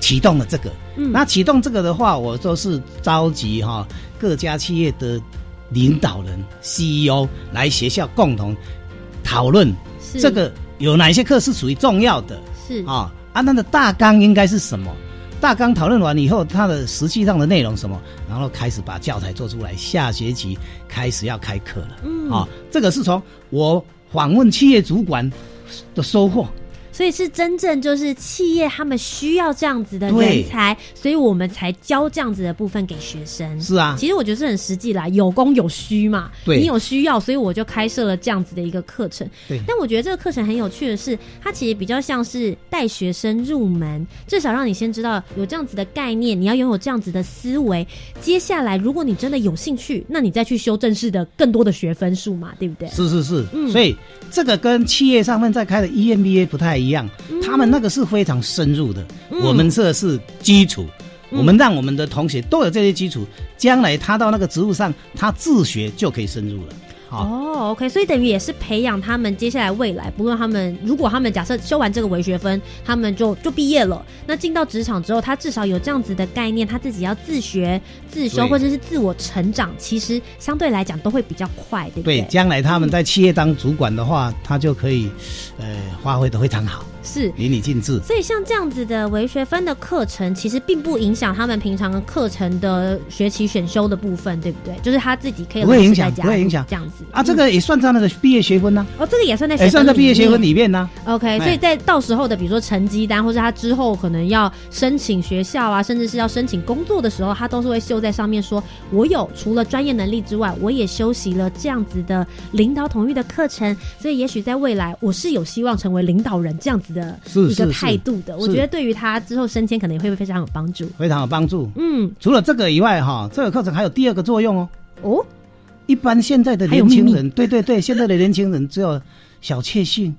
启动了这个。嗯，那启动这个的话，我就是召集哈各家企业的领导人 CEO 来学校共同讨论，这个有哪些课是属于重要的？是啊，啊，那的大纲应该是什么？大纲讨论完以后，它的实际上的内容什么，然后开始把教材做出来，下学期开始要开课了。嗯，啊，这个是从我访问企业主管的收获。所以是真正就是企业他们需要这样子的人才，所以我们才教这样子的部分给学生。是啊，其实我觉得是很实际啦，有供有需嘛。对，你有需要，所以我就开设了这样子的一个课程。对，但我觉得这个课程很有趣的是，它其实比较像是带学生入门，至少让你先知道有这样子的概念，你要拥有这样子的思维。接下来，如果你真的有兴趣，那你再去修正式的更多的学分数嘛，对不对？是是是，嗯，所以这个跟企业上面在开的 EMBA 不太一样。一样，他们那个是非常深入的，我们这是基础，我们让我们的同学都有这些基础，将来他到那个职务上，他自学就可以深入了。哦，OK，所以等于也是培养他们接下来未来，不论他们如果他们假设修完这个文学分，他们就就毕业了，那进到职场之后，他至少有这样子的概念，他自己要自学自修或者是自我成长，其实相对来讲都会比较快，对不对？对，将来他们在企业当主管的话，他就可以呃发挥的非常好。是淋漓尽致，所以像这样子的微学分的课程，其实并不影响他们平常课程的学期选修的部分，对不对？就是他自己可以不会影响，不会影响这样子啊。这个也算在那个毕业学分呢。哦，这个也算在也算在毕业学分里面呢。OK，所以在到时候的比如说成绩单，或者他之后可能要申请学校啊，甚至是要申请工作的时候，他都是会秀在上面说：“我有除了专业能力之外，我也修习了这样子的领导统御的课程。”所以也许在未来，我是有希望成为领导人这样子的一个。态度的，我觉得对于他之后升迁可能也会非常有帮助，非常有帮助。嗯，除了这个以外，哈，这个课程还有第二个作用哦。哦，一般现在的年轻人，对对对，现在的年轻人只有小确幸，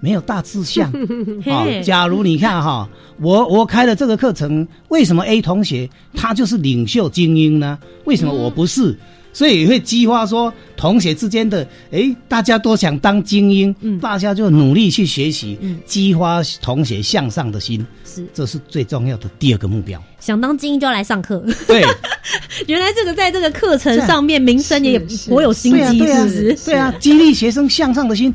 没有大志向。啊，假如你看哈，我我开了这个课程，为什么 A 同学他就是领袖精英呢？为什么我不是？所以会激发说同学之间的，哎，大家都想当精英，嗯，大家就努力去学习，嗯，激发同学向上的心，是，这是最重要的第二个目标。想当精英就要来上课，对，原来这个在这个课程上面，名声也颇有心机，是不是？对啊，激励学生向上的心。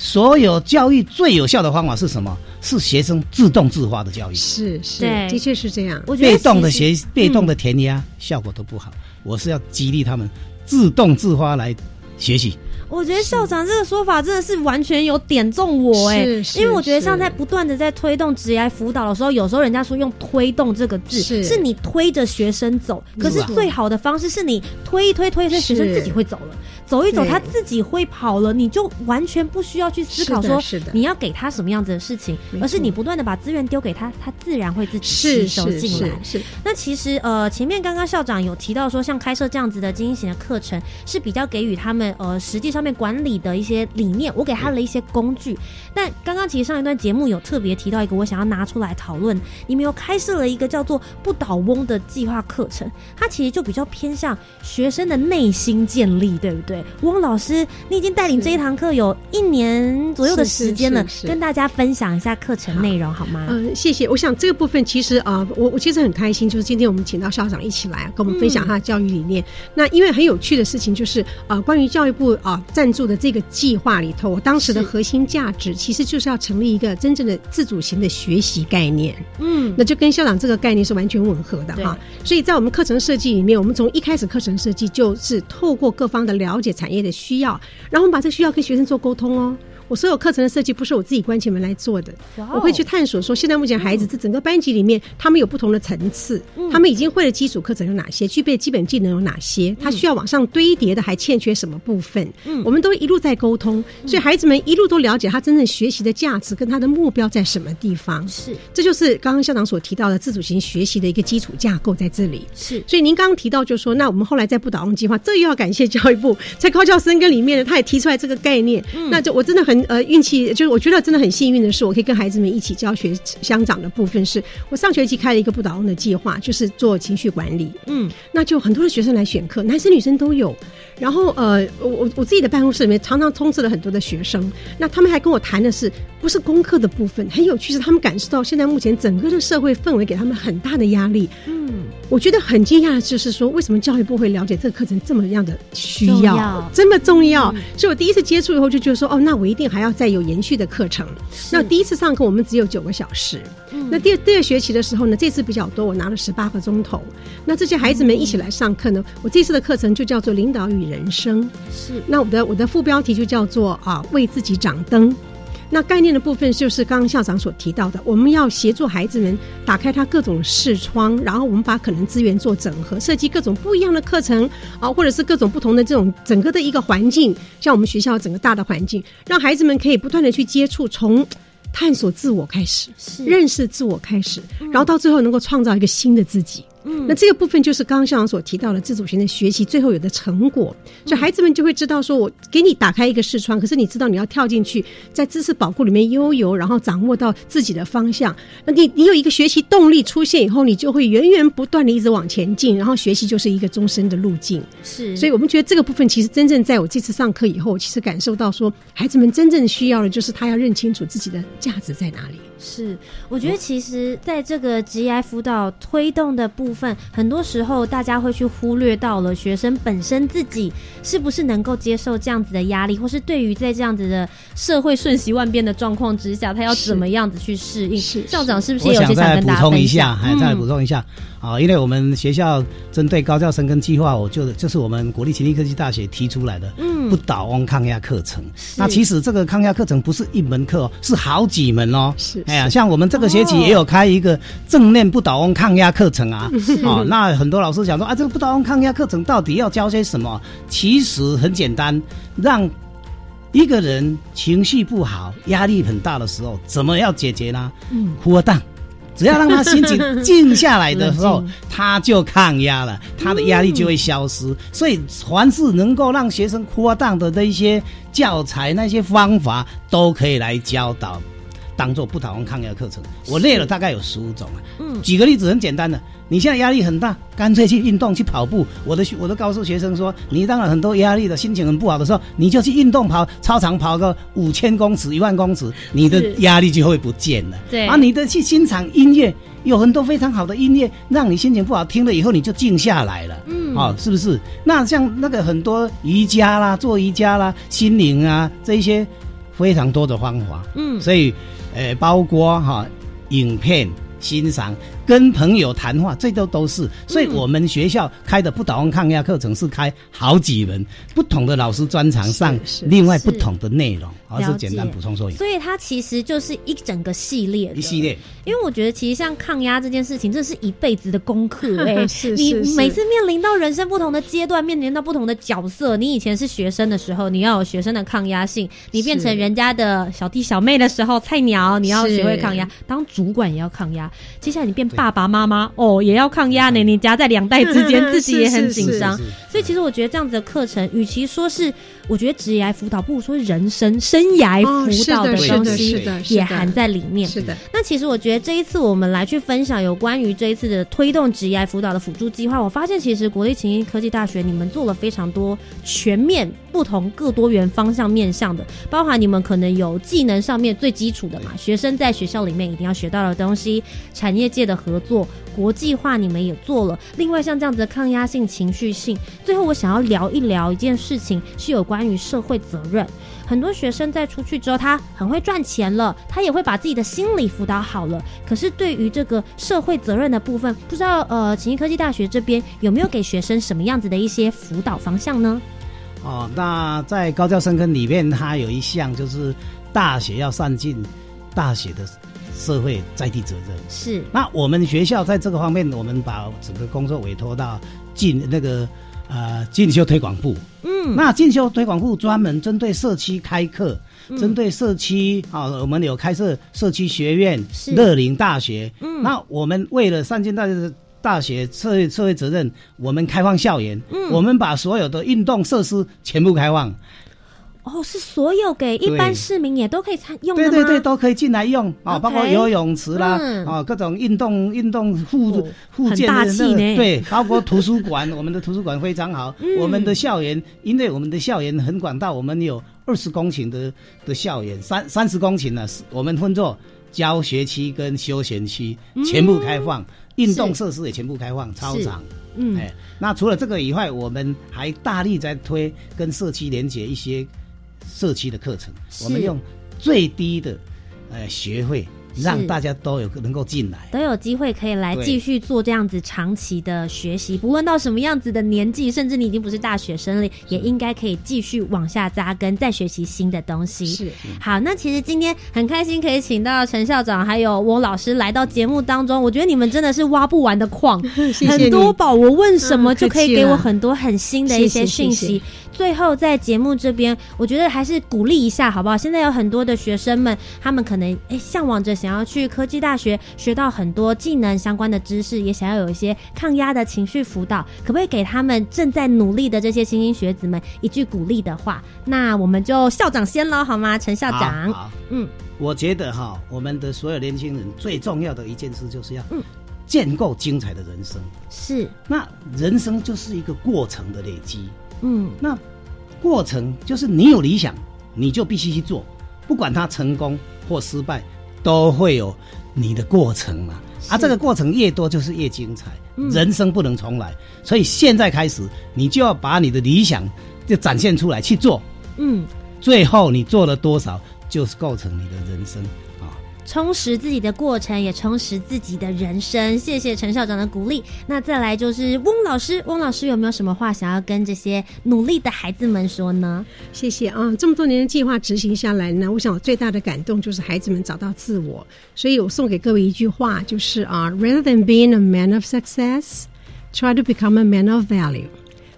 所有教育最有效的方法是什么？是学生自动自发的教育。是是，的确是这样。我觉得被动的学、被动的填鸭效果都不好。我是要激励他们自动自发来学习。我觉得校长这个说法真的是完全有点中我哎，因为我觉得像在不断的在推动职业辅导的时候，有时候人家说用推动这个字，是你推着学生走，可是最好的方式是你推一推推，推学生自己会走了。走一走，他自己会跑了，你就完全不需要去思考说你要给他什么样子的事情，而是你不断的把资源丢给他，他自然会自己吸收进来。是那其实呃，前面刚刚校长有提到说，像开设这样子的精英型的课程，是比较给予他们呃实际上面管理的一些理念，我给他了一些工具。但刚刚其实上一段节目有特别提到一个，我想要拿出来讨论，你们有开设了一个叫做不倒翁的计划课程，它其实就比较偏向学生的内心建立，对不对？汪老师，你已经带领这一堂课有一年左右的时间了，跟大家分享一下课程内容好吗？嗯，谢谢。我想这个部分其实啊，我我其实很开心，就是今天我们请到校长一起来跟我们分享他的教育理念。那因为很有趣的事情就是啊，关于教育部啊赞助的这个计划里头，我当时的核心价值其实就是要成立一个真正的自主型的学习概念。嗯，那就跟校长这个概念是完全吻合的哈。所以在我们课程设计里面，我们从一开始课程设计就是透过各方的了解产业的。需要，然后我们把这需要跟学生做沟通哦。我所有课程的设计不是我自己关起门来做的，我会去探索说，现在目前孩子这整个班级里面，他们有不同的层次，他们已经会的基础课程有哪些，具备基本技能有哪些，他需要往上堆叠的还欠缺什么部分？嗯，我们都一路在沟通，所以孩子们一路都了解他真正学习的价值跟他的目标在什么地方。是，这就是刚刚校长所提到的自主型学习的一个基础架构在这里。是，所以您刚刚提到就说，那我们后来在不倒翁计划，这又要感谢教育部在高教生跟里面呢，他也提出来这个概念。那就我真的很呃运气。就是我觉得真的很幸运的是，我可以跟孩子们一起教学乡长的部分，是我上学期开了一个不倒翁的计划，就是做情绪管理。嗯，那就很多的学生来选课，男生女生都有。然后呃，我我自己的办公室里面常常充斥了很多的学生，那他们还跟我谈的是不是功课的部分，很有趣是他们感受到现在目前整个的社会氛围给他们很大的压力。嗯，我觉得很惊讶的就是说，为什么教育部会了解这个课程这么样的需要，这么重要？所以我第一次接触以后就觉得说，哦，那我一定还要再有延续的课程。那第一次上课我们只有九个小时，那第二第二学期的时候呢，这次比较多，我拿了十八个钟头。那这些孩子们一起来上课呢，我这次的课程就叫做领导与。人生。是。那我的我的副标题就叫做啊为自己掌灯，那概念的部分就是刚刚校长所提到的，我们要协助孩子们打开他各种视窗，然后我们把可能资源做整合，设计各种不一样的课程啊，或者是各种不同的这种整个的一个环境，像我们学校整个大的环境，让孩子们可以不断的去接触，从探索自我开始，认识自我开始，然后到最后能够创造一个新的自己。嗯，那这个部分就是刚刚校长所提到的自主型的学习，最后有的成果，所以孩子们就会知道说，我给你打开一个视窗，可是你知道你要跳进去，在知识宝库里面悠游，然后掌握到自己的方向。那你你有一个学习动力出现以后，你就会源源不断的一直往前进，然后学习就是一个终身的路径。是，所以我们觉得这个部分其实真正在我这次上课以后，其实感受到说，孩子们真正需要的就是他要认清楚自己的价值在哪里。是，我觉得其实在这个 GI 辅导推动的部分，很多时候大家会去忽略到了学生本身自己是不是能够接受这样子的压力，或是对于在这样子的社会瞬息万变的状况之下，他要怎么样子去适应？是校长是不是也有些想跟大家分享？还再补充一下啊，因为我们学校针对高教生跟计划，我就就是我们国立勤力科技大学提出来的，嗯，不倒翁抗压课程。那其实这个抗压课程不是一门课，是好几门哦。是。哎呀，像我们这个学期也有开一个正念不倒翁抗压课程啊，哦，那很多老师想说啊，这个不倒翁抗压课程到底要教些什么？其实很简单，让一个人情绪不好、压力很大的时候，怎么要解决呢？嗯，活当。只要让他心情 静下来的时候，他就抗压了，他的压力就会消失。所以，凡是能够让学生扩大的那些教材、那些方法，都可以来教导。当做不讨论抗压课程，我列了大概有十五种啊。嗯，举个例子，很简单的，你现在压力很大，干脆去运动，去跑步。我的我都告诉学生说，你当然很多压力的，心情很不好的时候，你就去运动跑操场跑个五千公尺、一万公尺，你的压力就会不见了。对，啊，你的去欣赏音乐，有很多非常好的音乐，让你心情不好，听了以后你就静下来了。嗯，哦，是不是？那像那个很多瑜伽啦、做瑜伽啦、心灵啊这一些非常多的方法。嗯，所以，呃，包括哈影片欣赏。跟朋友谈话，这都都是，所以我们学校开的不倒翁抗压课程是开好几门不同的老师专长上，另外不同的内容，而是简单补充说一下。所以它其实就是一整个系列，一系列。因为我觉得其实像抗压这件事情，这是一辈子的功课。哎，是你每次面临到人生不同的阶段，面临到不同的角色，你以前是学生的时候，你要有学生的抗压性；你变成人家的小弟小妹的时候，菜鸟，你要学会抗压；当主管也要抗压。接下来你变。爸爸妈妈哦，也要抗压呢。你夹在两代之间，自己也很紧张。所以其实我觉得这样子的课程，与其说是我觉得职业辅导，不如说人生生涯辅导的东西也含在里面。是的。那其实我觉得这一次我们来去分享有关于这一次的推动职业辅导的辅助计划，我发现其实国立勤益科技大学你们做了非常多全面、不同、各多元方向面向的，包含你们可能有技能上面最基础的嘛，学生在学校里面一定要学到的东西，产业界的合。合作国际化，你们也做了。另外，像这样子的抗压性、情绪性，最后我想要聊一聊一件事情，是有关于社会责任。很多学生在出去之后，他很会赚钱了，他也会把自己的心理辅导好了。可是对于这个社会责任的部分，不知道呃，勤益科技大学这边有没有给学生什么样子的一些辅导方向呢？哦，那在高教生根里面，它有一项就是大学要上进大学的。社会在地责任是。那我们学校在这个方面，我们把整个工作委托到进那个呃进修推广部。嗯。那进修推广部专门针对社区开课，针对社区啊，我们有开设社区学院，乐龄大学。嗯。那我们为了上进大学大学社会社会责任，我们开放校园。嗯。我们把所有的运动设施全部开放。哦，是所有给一般市民也都可以参用的对对对，都可以进来用啊，包括游泳池啦，啊，各种运动运动附附件的那个，对，包括图书馆，我们的图书馆非常好。我们的校园，因为我们的校园很广大，我们有二十公顷的的校园，三三十公顷呢，我们分作教学区跟休闲区，全部开放，运动设施也全部开放，操场。嗯，哎，那除了这个以外，我们还大力在推跟社区连接一些。社区的课程，我们用最低的呃学费，让大家都有能够进来，都有机会可以来继续做这样子长期的学习。不论到什么样子的年纪，甚至你已经不是大学生了，也应该可以继续往下扎根，再学习新的东西。是好，那其实今天很开心可以请到陈校长还有翁老师来到节目当中。我觉得你们真的是挖不完的矿，很多宝。我问什么就可以给我很多很新的一些讯息。最后，在节目这边，我觉得还是鼓励一下，好不好？现在有很多的学生们，他们可能诶向往着想要去科技大学学到很多技能相关的知识，也想要有一些抗压的情绪辅导，可不可以给他们正在努力的这些新兴学子们一句鼓励的话？那我们就校长先了，好吗？陈校长，好，嗯，我觉得哈，我们的所有年轻人最重要的一件事就是要嗯建构精彩的人生。是，那人生就是一个过程的累积。嗯，那过程就是你有理想，你就必须去做，不管它成功或失败，都会有你的过程嘛。啊，这个过程越多，就是越精彩。人生不能重来，所以现在开始，你就要把你的理想就展现出来去做。嗯，最后你做了多少，就是构成你的人生。充实自己的过程，也充实自己的人生。谢谢陈校长的鼓励。那再来就是翁老师，翁老师有没有什么话想要跟这些努力的孩子们说呢？谢谢啊！这么多年的计划执行下来呢，我想我最大的感动就是孩子们找到自我。所以我送给各位一句话，就是啊，Rather than being a man of success, try to become a man of value。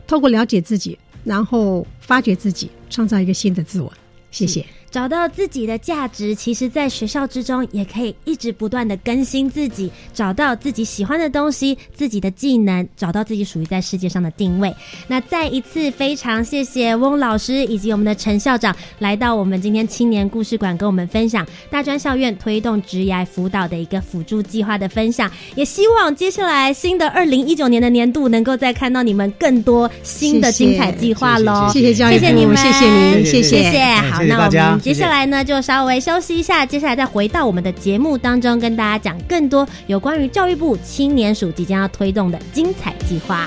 透过了解自己，然后发掘自己，创造一个新的自我。谢谢。找到自己的价值，其实在学校之中也可以一直不断的更新自己，找到自己喜欢的东西，自己的技能，找到自己属于在世界上的定位。那再一次非常谢谢翁老师以及我们的陈校长来到我们今天青年故事馆，跟我们分享大专校院推动职涯辅导的一个辅助计划的分享。也希望接下来新的二零一九年的年度，能够再看到你们更多新的精彩计划喽！谢谢教育部，谢谢你们，谢谢您，谢谢谢。好，那我们接下来呢，就稍微休息一下，接下来再回到我们的节目当中，跟大家讲更多有关于教育部青年署即将要推动的精彩计划。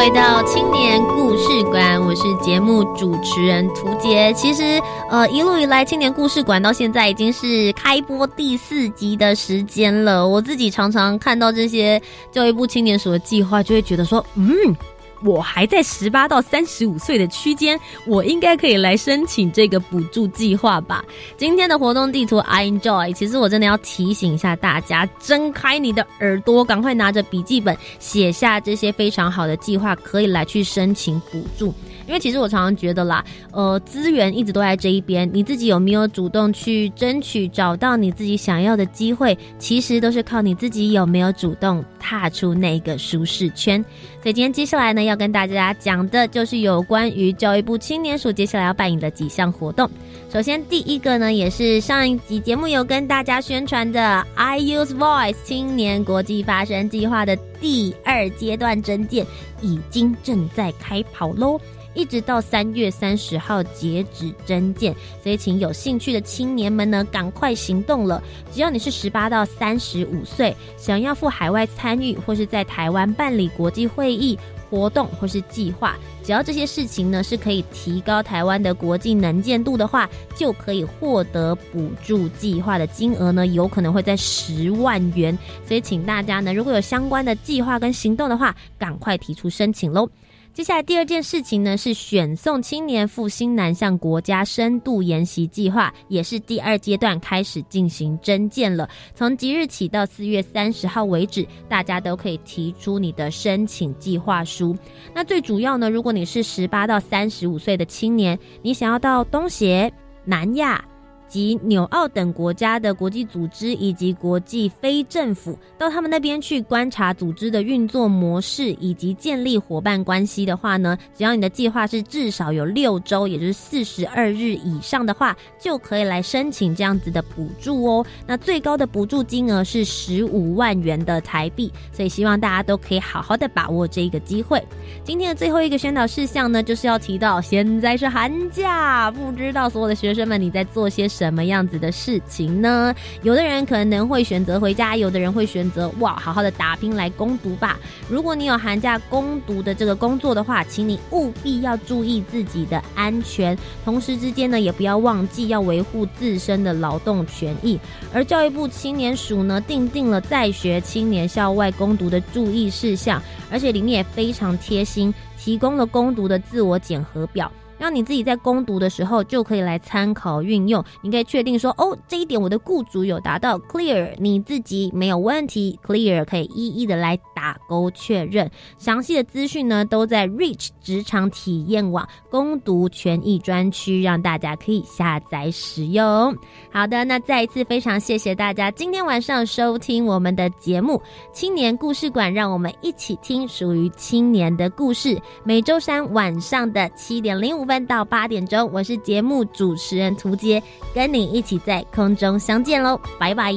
回到青年故事馆，我是节目主持人涂杰。其实，呃，一路以来，青年故事馆到现在已经是开播第四集的时间了。我自己常常看到这些教育部青年署的计划，就会觉得说，嗯。我还在十八到三十五岁的区间，我应该可以来申请这个补助计划吧。今天的活动地图 I enjoy，其实我真的要提醒一下大家，睁开你的耳朵，赶快拿着笔记本写下这些非常好的计划，可以来去申请补助。因为其实我常常觉得啦，呃，资源一直都在这一边，你自己有没有主动去争取，找到你自己想要的机会，其实都是靠你自己有没有主动踏出那个舒适圈。所以今天接下来呢，要跟大家讲的就是有关于教育部青年署接下来要办理的几项活动。首先第一个呢，也是上一集节目有跟大家宣传的 I Use Voice 青年国际发声计划的第二阶段征件，已经正在开跑喽。一直到三月三十号截止征件，所以请有兴趣的青年们呢，赶快行动了。只要你是十八到三十五岁，想要赴海外参与或是在台湾办理国际会议。活动或是计划，只要这些事情呢是可以提高台湾的国际能见度的话，就可以获得补助计划的金额呢，有可能会在十万元。所以，请大家呢，如果有相关的计划跟行动的话，赶快提出申请喽。接下来第二件事情呢，是选送青年赴新南向国家深度研习计划，也是第二阶段开始进行征件了。从即日起到四月三十号为止，大家都可以提出你的申请计划书。那最主要呢，如果你是十八到三十五岁的青年，你想要到东协、南亚。及纽澳等国家的国际组织以及国际非政府，到他们那边去观察组织的运作模式以及建立伙伴关系的话呢，只要你的计划是至少有六周，也就是四十二日以上的话，就可以来申请这样子的补助哦。那最高的补助金额是十五万元的台币，所以希望大家都可以好好的把握这一个机会。今天的最后一个宣导事项呢，就是要提到现在是寒假，不知道所有的学生们你在做些什么样子的事情呢？有的人可能会选择回家，有的人会选择哇，好好的打拼来攻读吧。如果你有寒假攻读的这个工作的话，请你务必要注意自己的安全，同时之间呢，也不要忘记要维护自身的劳动权益。而教育部青年署呢，定定了在学青年校外攻读的注意事项，而且里面也非常贴心，提供了攻读的自我检核表。让你自己在攻读的时候就可以来参考运用。你可以确定说，哦，这一点我的雇主有达到 clear，你自己没有问题 clear，可以一一的来打勾确认。详细的资讯呢，都在 Reach 职场体验网攻读权益专区，让大家可以下载使用。好的，那再一次非常谢谢大家今天晚上收听我们的节目《青年故事馆》，让我们一起听属于青年的故事。每周三晚上的七点零五分到八点钟，我是节目主持人涂杰，跟你一起在空中相见喽，拜拜。